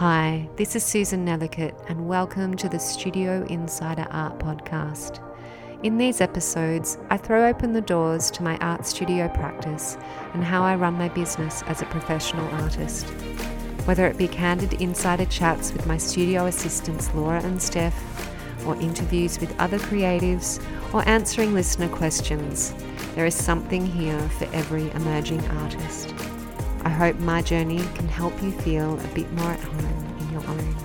Hi, this is Susan Nethercote, and welcome to the Studio Insider Art Podcast. In these episodes, I throw open the doors to my art studio practice and how I run my business as a professional artist. Whether it be candid insider chats with my studio assistants Laura and Steph, or interviews with other creatives, or answering listener questions, there is something here for every emerging artist. I hope my journey can help you feel a bit more at home in your own.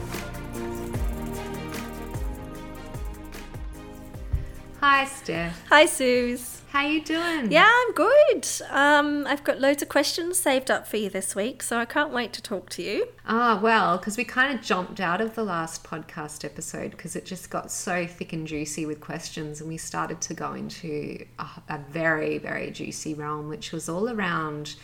Hi, Steph. Hi, Suze. How you doing? Yeah, I'm good. Um, I've got loads of questions saved up for you this week, so I can't wait to talk to you. Ah, well, because we kind of jumped out of the last podcast episode because it just got so thick and juicy with questions, and we started to go into a, a very, very juicy realm, which was all around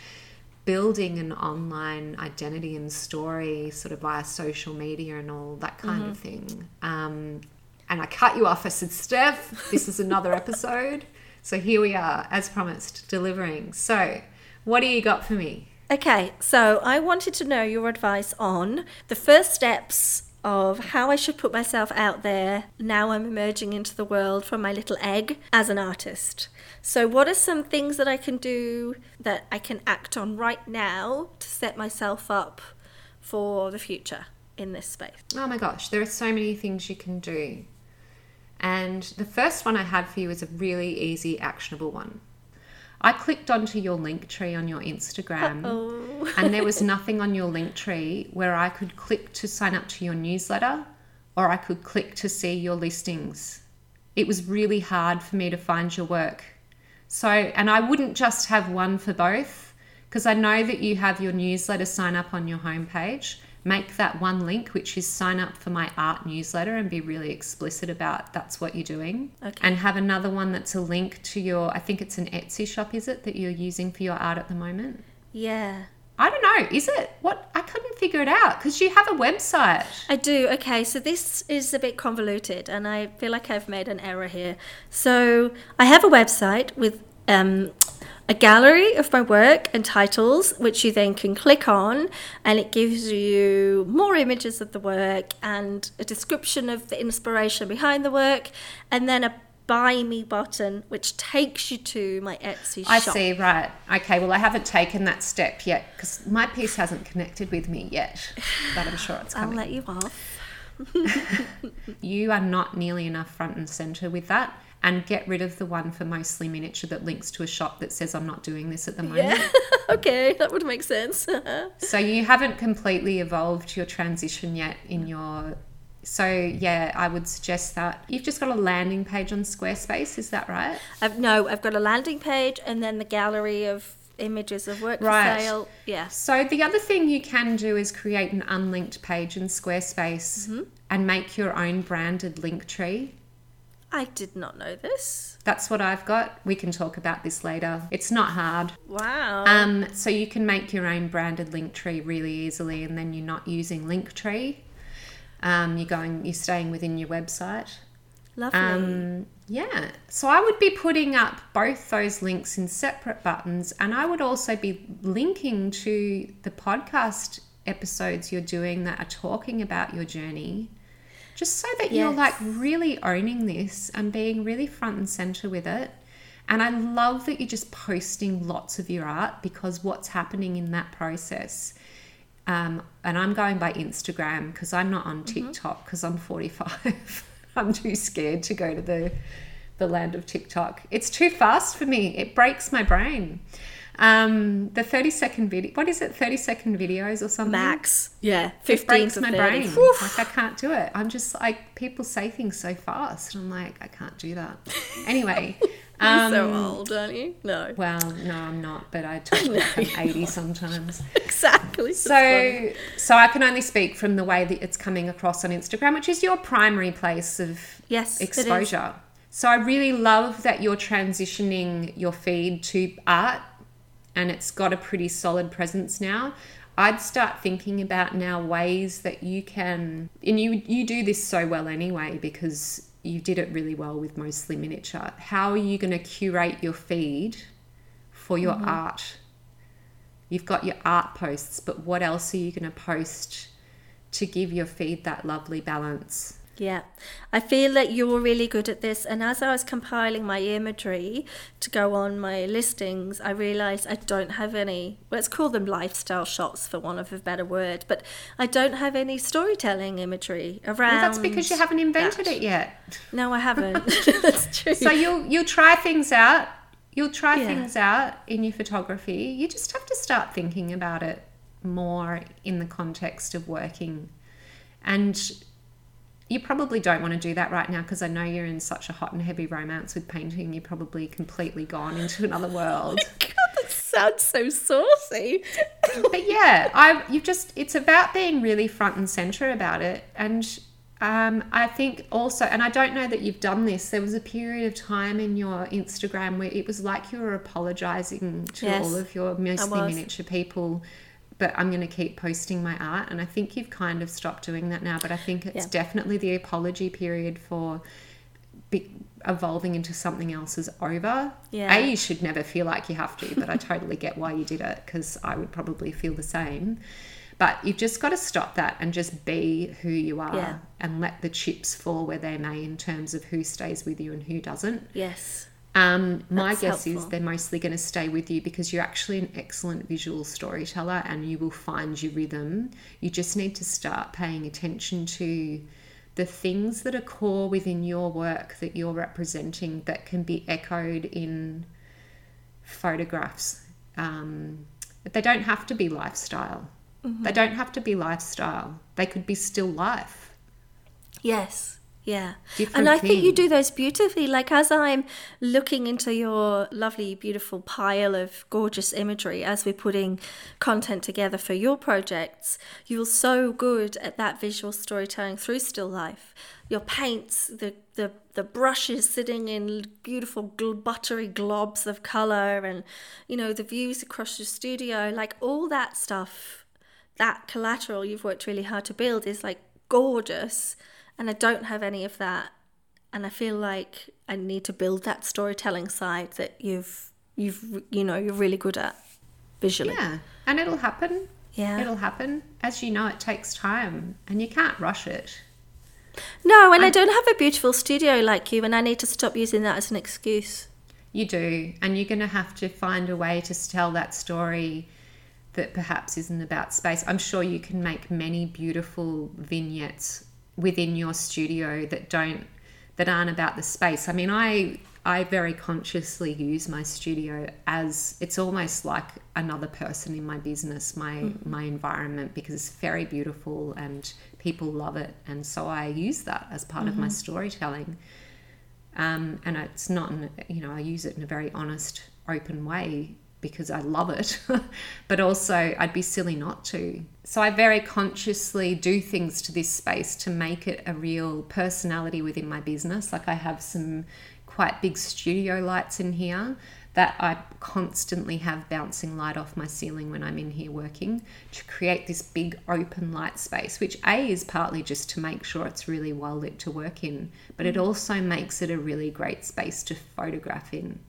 building an online identity and story sort of via social media and all that kind of thing. Um, and I cut you off. I said, Steph, this is another episode. So here we are, as promised, delivering. So, what do you got for me? Okay, so I wanted to know your advice on the first steps of how I should put myself out there now I'm emerging into the world from my little egg as an artist. So, what are some things that I can do that I can act on right now to set myself up for the future in this space? Oh my gosh, there are so many things you can do. And the first one I had for you is a really easy, actionable one. I clicked onto your link tree on your Instagram, and there was nothing on your link tree where I could click to sign up to your newsletter or I could click to see your listings. It was really hard for me to find your work. So, and I wouldn't just have one for both because I know that you have your newsletter sign up on your homepage. Make that one link, which is sign up for my art newsletter, and be really explicit about that's what you're doing. Okay. And have another one that's a link to your, I think it's an Etsy shop, is it, that you're using for your art at the moment? yeah. I don't know. Is it? What? I couldn't figure it out because you have a website. I do. Okay, so this is a bit convoluted, and I feel like I've made an error here. So I have a website with um, a gallery of my work and titles, which you then can click on, and it gives you more images of the work and a description of the inspiration behind the work, and then a buy me button, which takes you to my Etsy I shop. I see, right. Okay, well, I haven't taken that step yet because my piece hasn't connected with me yet, but I'm sure it's coming. I'll let you off. You are not nearly enough front and center with that. And get rid of the one for mostly miniature that links to a shop that says I'm not doing this at the moment. Yeah. okay, that would make sense. So you haven't completely evolved your transition yet in your. So yeah, I would suggest that you've just got a landing page on Squarespace. Is that right? I've, no, I've got a landing page and then the gallery of images of work Right. for sale. Yeah. So the other thing you can do is create an unlinked page in Squarespace Mm-hmm. and make your own branded link tree. I did not know this. That's what I've got. We can talk about this later. It's not hard. Wow. Um, so you can make your own branded link tree really easily, and then you're not using Linktree. Um, you're going, you're staying within your website. Lovely. Um, yeah. So I would be putting up both those links in separate buttons, and I would also be linking to the podcast episodes you're doing that are talking about your journey, just so that you're like really owning this and being really front and center with it. And I love that you're just posting lots of your art because what's happening in that process. Um, and I'm going by Instagram because I'm not on TikTok because I'm 45. I'm too scared to go to the the land of TikTok. It's too fast for me. It breaks my brain. Um, the 30 second video, what is it? 30 second videos or something? Max. Yeah. 15 It 15 breaks my 30. brain. Whew. Like I can't do it. I'm just like people say things so fast. I'm like I can't do that. Anyway, You're um, so old, aren't you? No. well, no, I'm not. But I talk like I'm 80 sometimes. Exactly. So, so I can only speak from the way that it's coming across on Instagram, which is your primary place of Yes, exposure. So I really love that you're transitioning your feed to art and it's got a pretty solid presence now. I'd start thinking about now ways that you can and you you do this so well anyway because you did it really well with mostly miniature. How are you going to curate your feed for your mm-hmm. art? You've got your art posts, but what else are you going to post to give your feed that lovely balance. Yeah, I feel that you're really good at this. And as I was compiling my imagery to go on my listings, I realized I don't have any, let's call them lifestyle shots for want of a better word, but I don't have any storytelling imagery around. Well, that's because you haven't invented that. it yet. No, I haven't. that's true. So you'll you'll try things out. You'll try Yeah. things out in your photography. You just have to start thinking about it more in the context of working. And you probably don't want to do that right now because I know you're in such a hot and heavy romance with painting. You're probably completely gone into another world. God, that sounds so saucy. but yeah, I you just it's about being really front and center about it, and um, I think also, and I don't know that you've done this. There was a period of time in your Instagram where it was like you were apologizing to Yes, all of your mostly miniature people. But I'm going to keep posting my art, and I think you've kind of stopped doing that now. But I think it's Yeah. definitely the apology period for be, evolving into something else is over. Yeah. A, you should never feel like you have to, but I totally get why you did it because I would probably feel the same. But you've just got to stop that and just be who you are Yeah. and let the chips fall where they may in terms of who stays with you and who doesn't. Yes. Um, my That's guess is they're mostly going to stay with you because you're actually an excellent visual storyteller and you will find your rhythm. You just need to start paying attention to the things that are core within your work that you're representing that can be echoed in photographs. Um, they don't have to be lifestyle. Mm-hmm. They don't have to be lifestyle. They could be still life. Yes. Yeah. Different and I think you do those beautifully. Like as I'm looking into your lovely, beautiful pile of gorgeous imagery as we're putting content together for your projects, you're so good at that visual storytelling through still life. Your paints, the the, the brushes sitting in beautiful buttery globs of color and you know the views across your studio like all that stuff that collateral you've worked really hard to build is like gorgeous and I don't have any of that and I feel like I need to build that storytelling side that you've you've you know you're really good at visually. Yeah. And it'll happen. Yeah. It'll happen. As you know, it takes time and you can't rush it. No, and I don't have a beautiful studio like you and I need to stop using that as an excuse. You do. And you're going to have to find a way to tell that story that perhaps isn't about space. I'm sure you can make many beautiful vignettes within your studio that don't that aren't about the space. I mean, I I very consciously use my studio as it's almost like another person in my business, my my environment because it's very beautiful and people love it and so I use that as part of my storytelling. Um, and it's not, you know, I use it in a very honest, open way because I love it, but also I'd be silly not to. So I very consciously do things to this space to make it a real personality within my business. Like I have some quite big studio lights in here that I constantly have bouncing light off my ceiling when I'm in here working to create this big open light space, which A is partly just to make sure it's really well lit to work in, but it mm. also makes it a really great space to photograph in.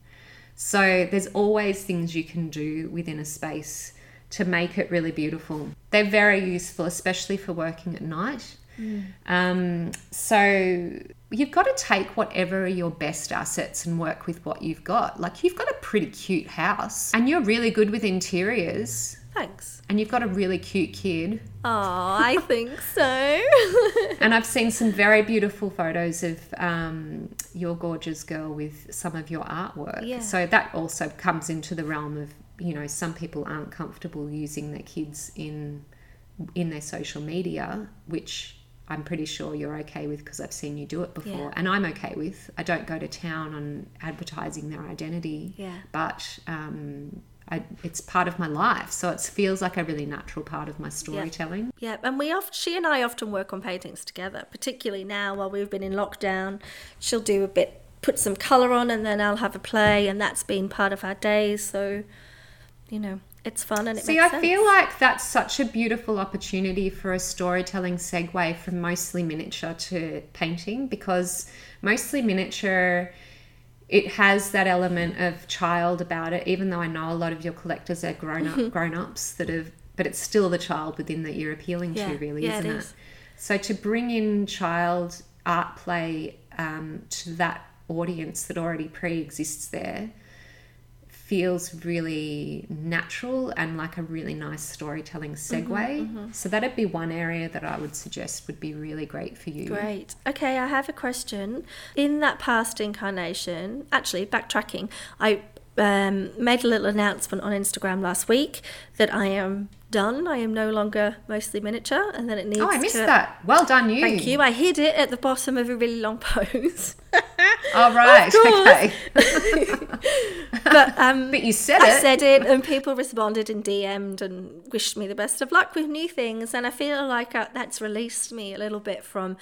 So there's always things you can do within a space to make it really beautiful. They're very useful, especially for working at night. Um, so you've got to take whatever are your best assets and work with what you've got. Like you've got a pretty cute house and you're really good with interiors Thanks. and you've got a really cute kid. Oh, I think so. And I've seen some very beautiful photos of um, your gorgeous girl with some of your artwork. Yeah. So that also comes into the realm of, you know, some people aren't comfortable using their kids in in their social media, which I'm pretty sure you're okay with because I've seen you do it before, Yeah. and I'm okay with. I don't go to town on advertising their identity, Yeah. but um, I, it's part of my life, so it feels like a really natural part of my storytelling. Yeah, and we oft she and I often work on paintings together, particularly now while we've been in lockdown. She'll do a bit, put some colour on, and then I'll have a play, and that's been part of our days. So, you know, it's fun and it See, makes I sense. feel like that's such a beautiful opportunity for a storytelling segue from mostly miniature to painting because mostly miniature it has that element of child about it even though I know a lot of your collectors are grown up grown ups that have but it's still the child within that you're appealing Yeah. to, really, Yeah, it isn't it? is. So to bring in child art play um, to that audience that already pre-exists there feels really natural and like a really nice storytelling segue. Mm-hmm, So that'd be one area that I would suggest would be really great for you. Great. Okay, I have a question. In that past incarnation, actually, backtracking, I um, made a little announcement on Instagram last week that I am done. I am no longer mostly miniature, and then it needs Oh, I missed to. that. Well done, you. Thank you. I hid it at the bottom of a really long post. Oh, right. Okay. but um, But you said I it. I said it, and people responded and DM'd and wished me the best of luck with new things. And I feel like uh, that's released me a little bit from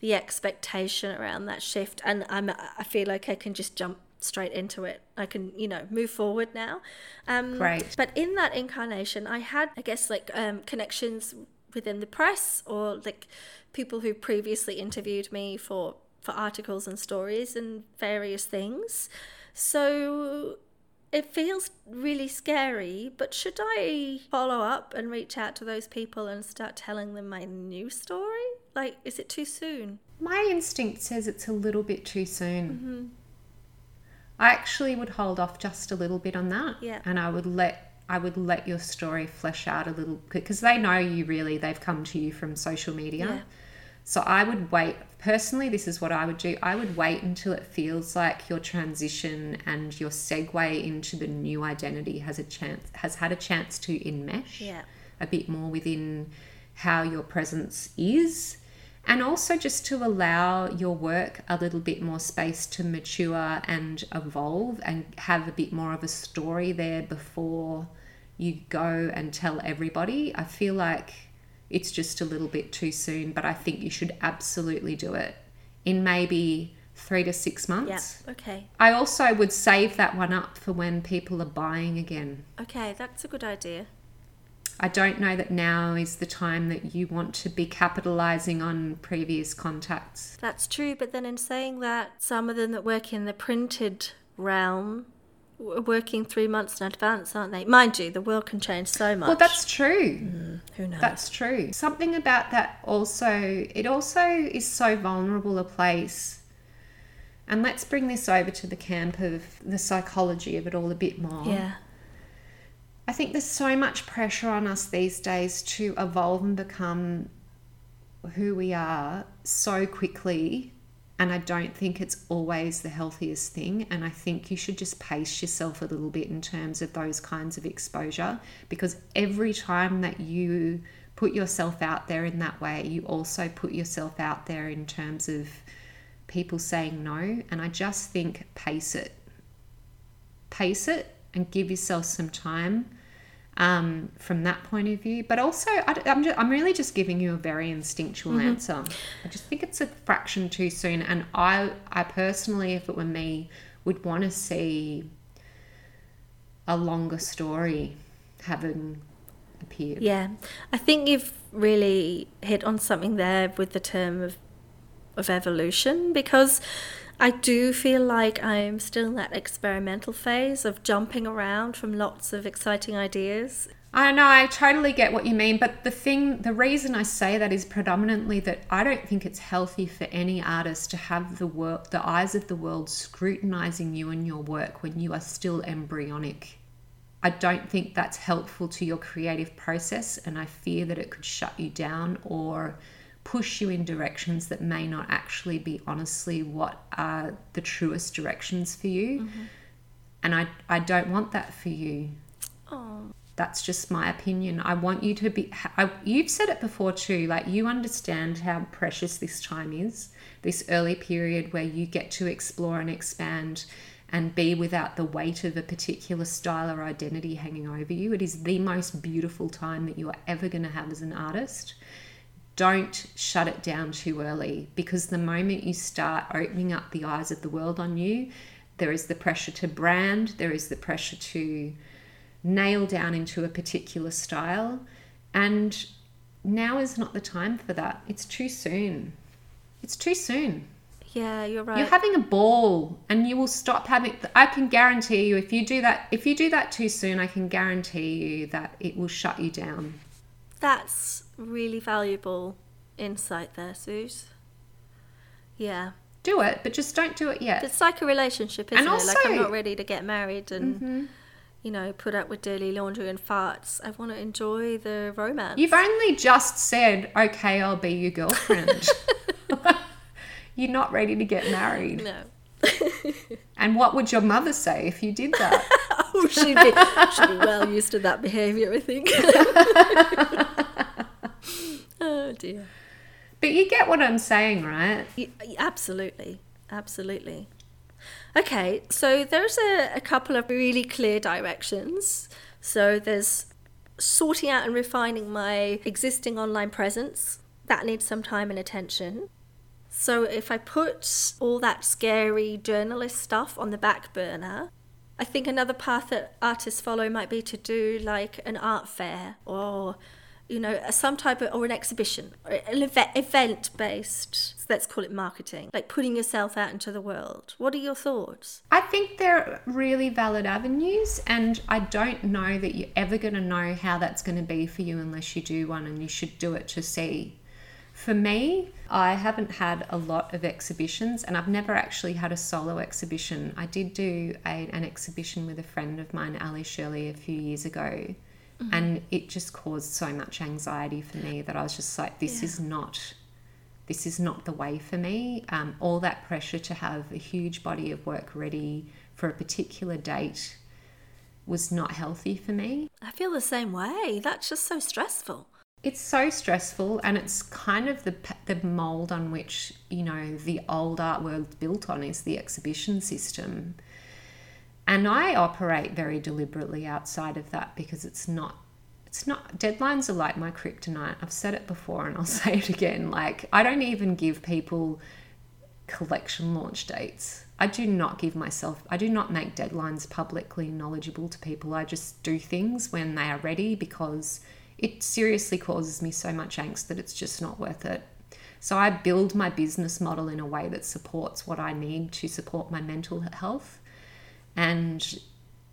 the expectation around that shift. And I'm, I feel like I can just jump straight into it. I can, you know, move forward now. Um, Great. But in that incarnation, I had, I guess, like um, connections within the press or like people who previously interviewed me for for articles and stories and various things. So it feels really scary, but should I follow up and reach out to those people and start telling them my new story? Like, is it too soon? My instinct says it's a little bit too soon. Mm-hmm. I actually would hold off just a little bit on that. Yeah. And I would let I would let your story flesh out a little because they know you really. They've come to you from social media. Yeah. So I would wait. Personally, this is what I would do. I would wait until it feels like your transition and your segue into the new identity has a chance has had a chance to enmesh Yeah. a bit more within how your presence is and also just to allow your work a little bit more space to mature and evolve and have a bit more of a story there before you go and tell everybody. I feel like it's just a little bit too soon, but I think you should absolutely do it in maybe three to six months. Yeah. Okay. I also would save that one up for when people are buying again. Okay, that's a good idea. I don't know that now is the time that you want to be capitalizing on previous contacts. That's true, but then in saying that, some of them that work in the printed realm working three months in advance, aren't they? Mind you, the world can change so much. Well, that's true. Mm, who knows. That's true. Something about that also, it also is so vulnerable a place. And let's bring this over to the camp of the psychology of it all a bit more. yeah. I think there's so much pressure on us these days to evolve and become who we are so quickly. And I don't think it's always the healthiest thing. And I think you should just pace yourself a little bit in terms of those kinds of exposure because every time that you put yourself out there in that way, you also put yourself out there in terms of people saying no. And I just think pace it pace it and give yourself some time um, from that point of view. But also, I, am just, I'm really just giving you a very instinctual answer. I just think it's a fraction too soon. And I, I personally, if it were me, would want to see a longer story having appeared. Yeah, I think you've really hit on something there with the term of of evolution because I do feel like I'm still in that experimental phase of jumping around from lots of exciting ideas. I know, I totally get what you mean, but the thing, the reason I say that is predominantly that I don't think it's healthy for any artist to have the world, the eyes of the world scrutinizing you and your work when you are still embryonic. I don't think that's helpful to your creative process, and I fear that it could shut you down or push you in directions that may not actually be honestly what are the truest directions for you. Mm-hmm. And I, I don't want that for you Oh, that's just my opinion. I want you to be. I, you've said it before too. Like you understand how precious this time is, this early period where you get to explore and expand, and be without the weight of a particular style or identity hanging over you. It is the most beautiful time that you are ever going to have as an artist. Don't shut it down too early because the moment you start opening up the eyes of the world on you, there is the pressure to brand. There is the pressure to nail down into a particular style. And now is not the time for that. It's too soon. It's too soon. Yeah, you're right. You're having a ball and you will stop having I can guarantee you if you do that if you do that too soon, I can guarantee you that it will shut you down. That's really valuable insight there, Suze. Yeah. Do it, but just don't do it yet. It's like a relationship, isn't And it? Like I'm not ready to get married and Mm-hmm. you know, put up with dirty laundry and farts. I want to enjoy the romance. You've only just said, "Okay, I'll be your girlfriend." You're not ready to get married. no. And what would your mother say if you did that? Oh, she'd be, she'd be well used to that behaviour, I think. Dear. but you get what I'm saying, right? Y- y- Absolutely, absolutely. Okay, so there's a, a couple of really clear directions. So there's sorting out and refining my existing online presence. That needs some time and attention. So if I put all that scary journalist stuff on the back burner, I think another path that artists follow might be to do like an art fair or you know some type of or an exhibition or an event, based let's call it marketing like putting yourself out into the world what are your thoughts I think they're really valid avenues, and I don't know that you're ever going to know how that's going to be for you unless you do one, and you should do it to see. For me, I haven't had a lot of exhibitions, and I've never actually had a solo exhibition. I did do a, an exhibition with a friend of mine, Ali Shirley, a few years ago, and it just caused so much anxiety for me that I was just like, this Yeah. is not this is not the way for me. Um, all that pressure to have a huge body of work ready for a particular date was not healthy for me. i feel the same way that's just so stressful It's so stressful, and it's kind of the the mold on which you know the old art world built on is the exhibition system. And I operate very deliberately outside of that because it's not it's not deadlines are like my kryptonite. I've said it before and I'll say it again. Like I don't even give people collection launch dates. I do not give myself I do not make deadlines publicly knowledgeable to people. I just do things when they are ready because it seriously causes me so much angst that it's just not worth it. So I build my business model in a way that supports what I need to support my mental health and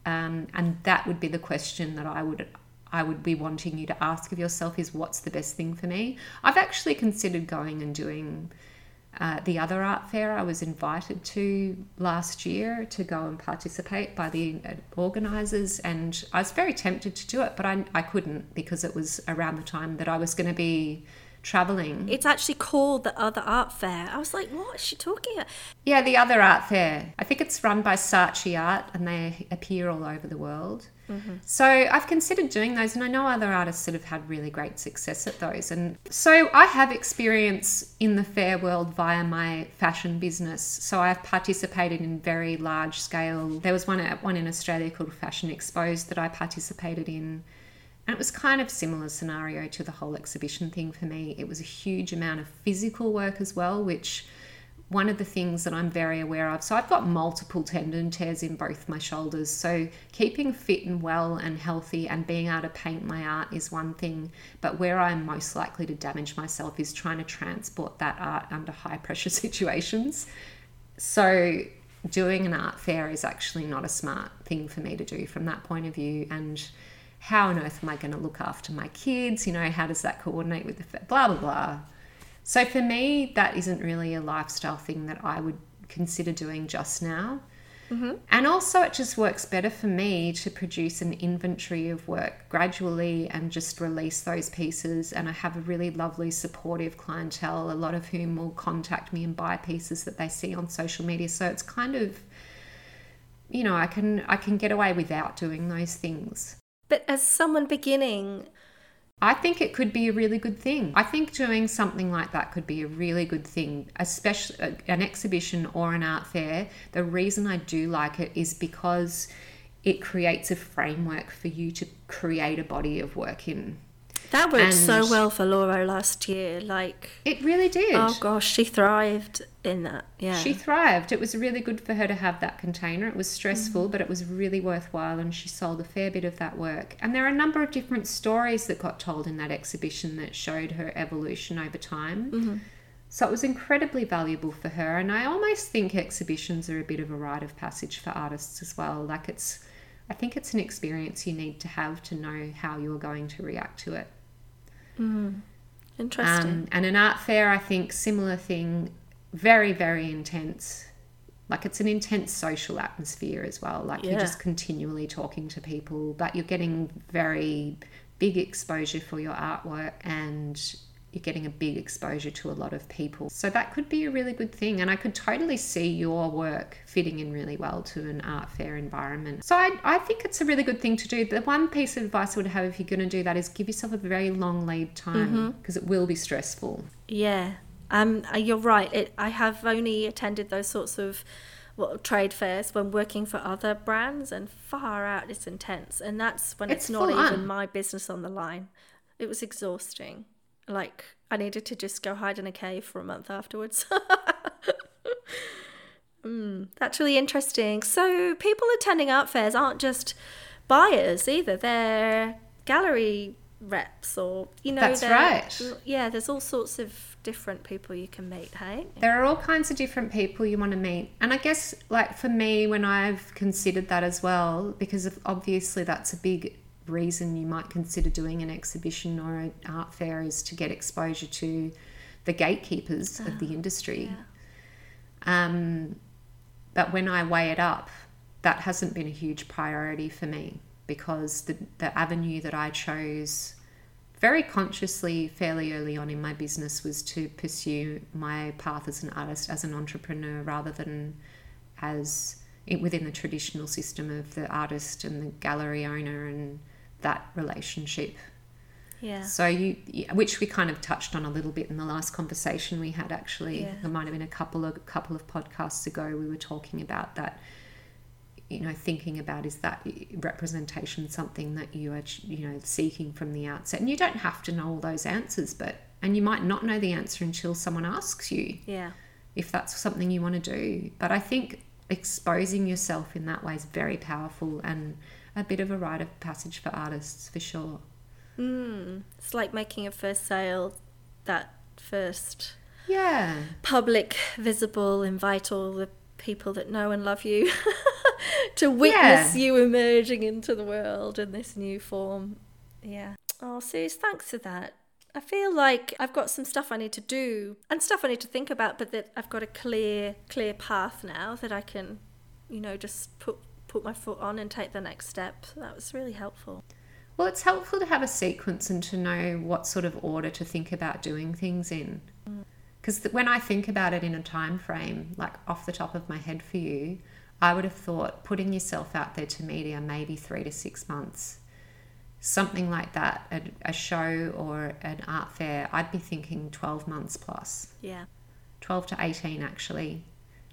um, and that would be the question that I would I would be wanting you to ask of yourself is what's the best thing for me. I've actually considered going and doing uh, the other art fair I was invited to last year to go and participate by the uh, organisers, and I was very tempted to do it, but I, I couldn't because it was around the time that I was going to be traveling. it's actually called the other art fair i was like what is she talking about Yeah, the other art fair. I think it's run by Saatchi Art and they appear all over the world. Mm-hmm. So I've considered doing those and I know other artists that have had really great success at those. And so I have experience in the fair world via my fashion business. So I've participated in very large scale. There was one at one in Australia called Fashion Exposed that I participated in. And it was kind of similar scenario to the whole exhibition thing for me. It was a huge amount of physical work as well, which one of the things that I'm very aware of. So I've got multiple tendon tears in both my shoulders. So keeping fit and well and healthy and being able to paint my art is one thing. But where I'm most likely to damage myself is trying to transport that art under high pressure situations. So doing an art fair is actually not a smart thing for me to do from that point of view. And how on earth am I going to look after my kids? You know, how does that coordinate with the fa- blah blah blah? So for me, that isn't really a lifestyle thing that I would consider doing just now. Mm-hmm. And also, it just works better for me to produce an inventory of work gradually and just release those pieces. And I have a really lovely, supportive clientele, a lot of whom will contact me and buy pieces that they see on social media. So it's kind of, you know, I can I can get away without doing those things. But as someone beginning I think it could be a really good thing. I think doing something like that could be a really good thing, especially uh, an exhibition or an art fair. The reason I do like it is because it creates a framework for you to create a body of work in. that worked so well for laura last year like It really did. oh gosh she thrived in that yeah She thrived. It was really good for her to have that container. It was stressful, Mm. but it was really worthwhile, and she sold a fair bit of that work. And there are a number of different stories that got told in that exhibition that showed her evolution over time. Mm-hmm. So it was incredibly valuable for her. And I almost think exhibitions are a bit of a rite of passage for artists as well. Like it's, I think it's an experience you need to have to know how you're going to react to it. Mm. Interesting. Um, and an art fair, I think, similar thing, very, very intense. Like it's an intense social atmosphere as well. Like Yeah. you're just continually talking to people, but you're getting very big exposure for your artwork and you're getting a big exposure to a lot of people. So that could be a really good thing. And I could totally see your work fitting in really well to an art fair environment. So I, I think it's a really good thing to do. The one piece of advice I would have if you're going to do that is give yourself a very long lead time mm-hmm. because it will be stressful. Yeah, um, uh, you're right. It, I have only attended those sorts of well, trade fairs when working for other brands, and far out, it's intense. And that's when it's, It's not even my business on the line. It was exhausting. Like I needed to just go hide in a cave for a month afterwards. mm, that's really interesting. So people attending art fairs aren't just buyers either; they're gallery reps or you know. That's right. Yeah, there's all sorts of different people you can meet. Hey. There are all kinds of different people you want to meet. And I guess, like for me, when I've considered that as well, because obviously that's a big reason you might consider doing an exhibition or an art fair is to get exposure to the gatekeepers of the industry. Um, but when I weigh it up, that hasn't been a huge priority for me because the, the avenue that I chose very consciously fairly early on in my business was to pursue my path as an artist, as an entrepreneur, rather than as it, within the traditional system of the artist and the gallery owner and that relationship. Yeah. So you, which we kind of touched on a little bit in the last conversation we had. Actually, Yeah. there might have been a couple of couple of podcasts ago. We were talking about that. You know, thinking about is that representation something that you are, you know, seeking from the outset, and you don't have to know all those answers, but and you might not know the answer until someone asks you Yeah. if that's something you want to do. But I think exposing yourself in that way is very powerful and a bit of a rite of passage for artists for sure. Mm. It's like making a first sale, that first Yeah. public, visible, invite all the people that know and love you to witness Yeah. you emerging into the world in this new form. Yeah. Oh, Suze, thanks for that. I feel like I've got some stuff I need to do and stuff I need to think about, but that I've got a clear, clear path now that I can, you know, just put put my foot on and take the next step. That was really helpful. Well, it's helpful to have a sequence and to know what sort of order to think about doing things in. Mm. Because when I think about it in a time frame, like off the top of my head for you, I would have thought putting yourself out there to media maybe three to six months, something like that, a, a show or an art fair. I'd be thinking 12 months plus. Yeah. 12 to 18 actually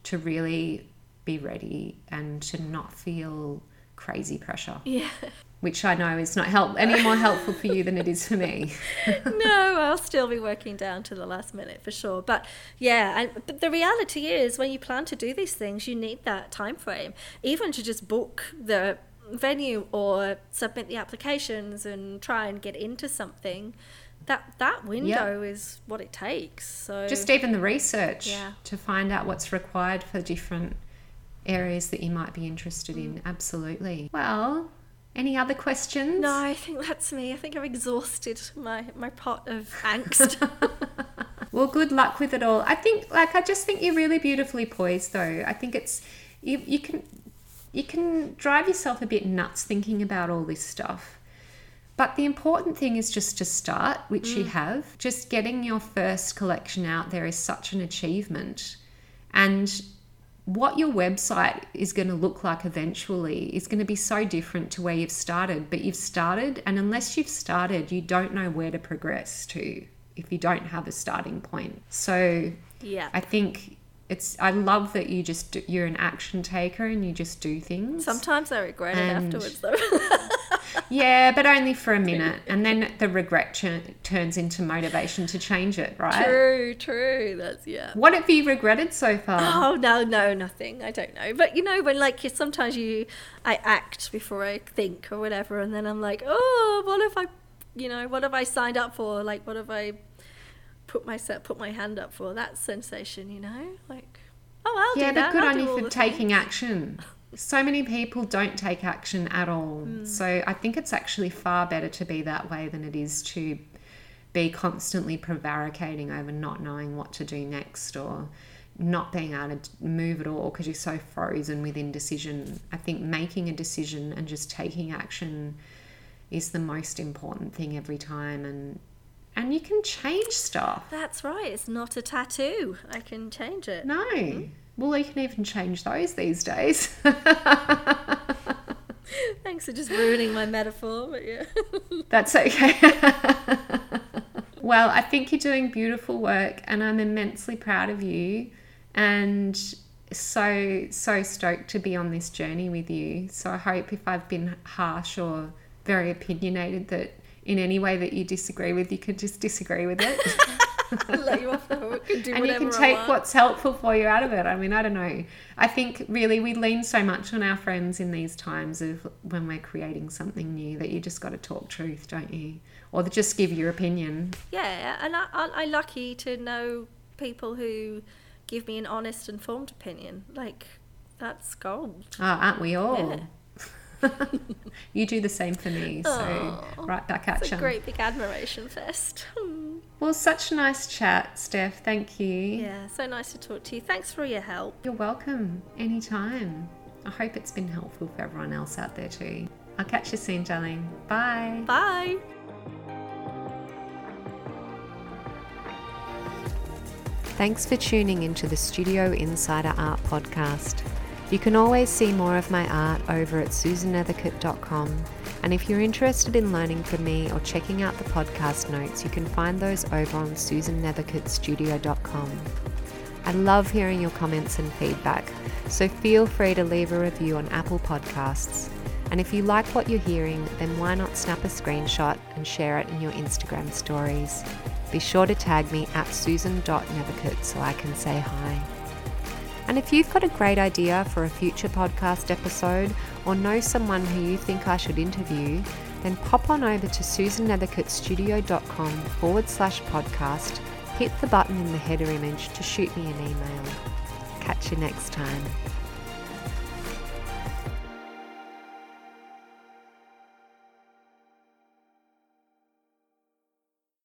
to really be ready and to not feel crazy pressure Yeah. which i know is not help any more helpful for you than it is for me no, I'll still be working down to the last minute for sure. But yeah, and but the reality is when you plan to do these things, you need that time frame, even to just book the venue or submit the applications and try and get into something. That that window is what it takes. So just even the research Yeah. to find out what's required for different areas that you might be interested Mm. in absolutely well any other questions? No, I think that's me. I think I've exhausted my my pot of angst. well good luck with it all. I think like i just think you're really beautifully poised though. I think it's you, you can you can drive yourself a bit nuts thinking about all this stuff. But the important thing is just to start which you mm. have. Just getting your first collection out there is such an achievement. And what your website is going to look like eventually is going to be so different to where you've started but you've started and unless you've started you don't know where to progress to if you don't have a starting point so yeah. i think it's i love that you just do, you're an action taker and you just do things Sometimes I regret it afterwards though. yeah but only for a minute and then the regret ch- turns into motivation to change it right true, true. That's yeah. what have you regretted so far Oh no, no, nothing. I don't know. But you know, when like you sometimes you, I act before I think or whatever, and then I'm like, oh, what if I, you know, what have I signed up for? Like, what have I, put myself put my hand up for that sensation, you know? Like, oh, I'll yeah, do that. Yeah, but good I'll on you for taking things. action. So many people don't take action at all. Hmm. So I think it's actually far better to be that way than it is to be constantly prevaricating over not knowing what to do next or not being able to move at all because you're so frozen with indecision. I think making a decision and just taking action is the most important thing every time and and you can change stuff. That's right. It's not a tattoo. I can change it. No. Well, you can even change those these days. Thanks for just ruining my metaphor, but yeah. That's okay. well, I think you're doing beautiful work and I'm immensely proud of you and so so stoked to be on this journey with you. So I hope if I've been harsh or very opinionated that in any way that you disagree with, you could just disagree with it. Let you off the hook and do and you can take what's helpful for you out of it. I mean, I don't know. I think really we lean so much on our friends in these times of when we're creating something new that you just got to talk truth, don't you? Or just give your opinion. Yeah, and I, I, I'm lucky to know people who give me an honest, informed opinion. Like, that's gold. Oh, aren't we all? Yeah. you do the same for me, so Aw, right back at you. great big admiration fest. Well, such a nice chat, Steph. Thank you. Yeah, so nice to talk to you. Thanks for all your help. You're welcome. Anytime. I hope it's been helpful for everyone else out there too. I'll catch you soon, darling. Bye. Bye. Thanks for tuning into the Studio Insider Art Podcast. You can always see more of my art over at susannethercote.com. And if you're interested in learning from me or checking out the podcast notes, you can find those over on susannethercotestudio.com. I love hearing your comments and feedback, so feel free to leave a review on Apple Podcasts. And if you like what you're hearing, then why not snap a screenshot and share it in your Instagram stories? Be sure to tag me at susan.nethercote so I can say hi. And if you've got a great idea for a future podcast episode or know someone who you think I should interview, then pop on over to susannethercotestudio.com forward slash podcast, hit the button in the header image to shoot me an email. Catch you next time.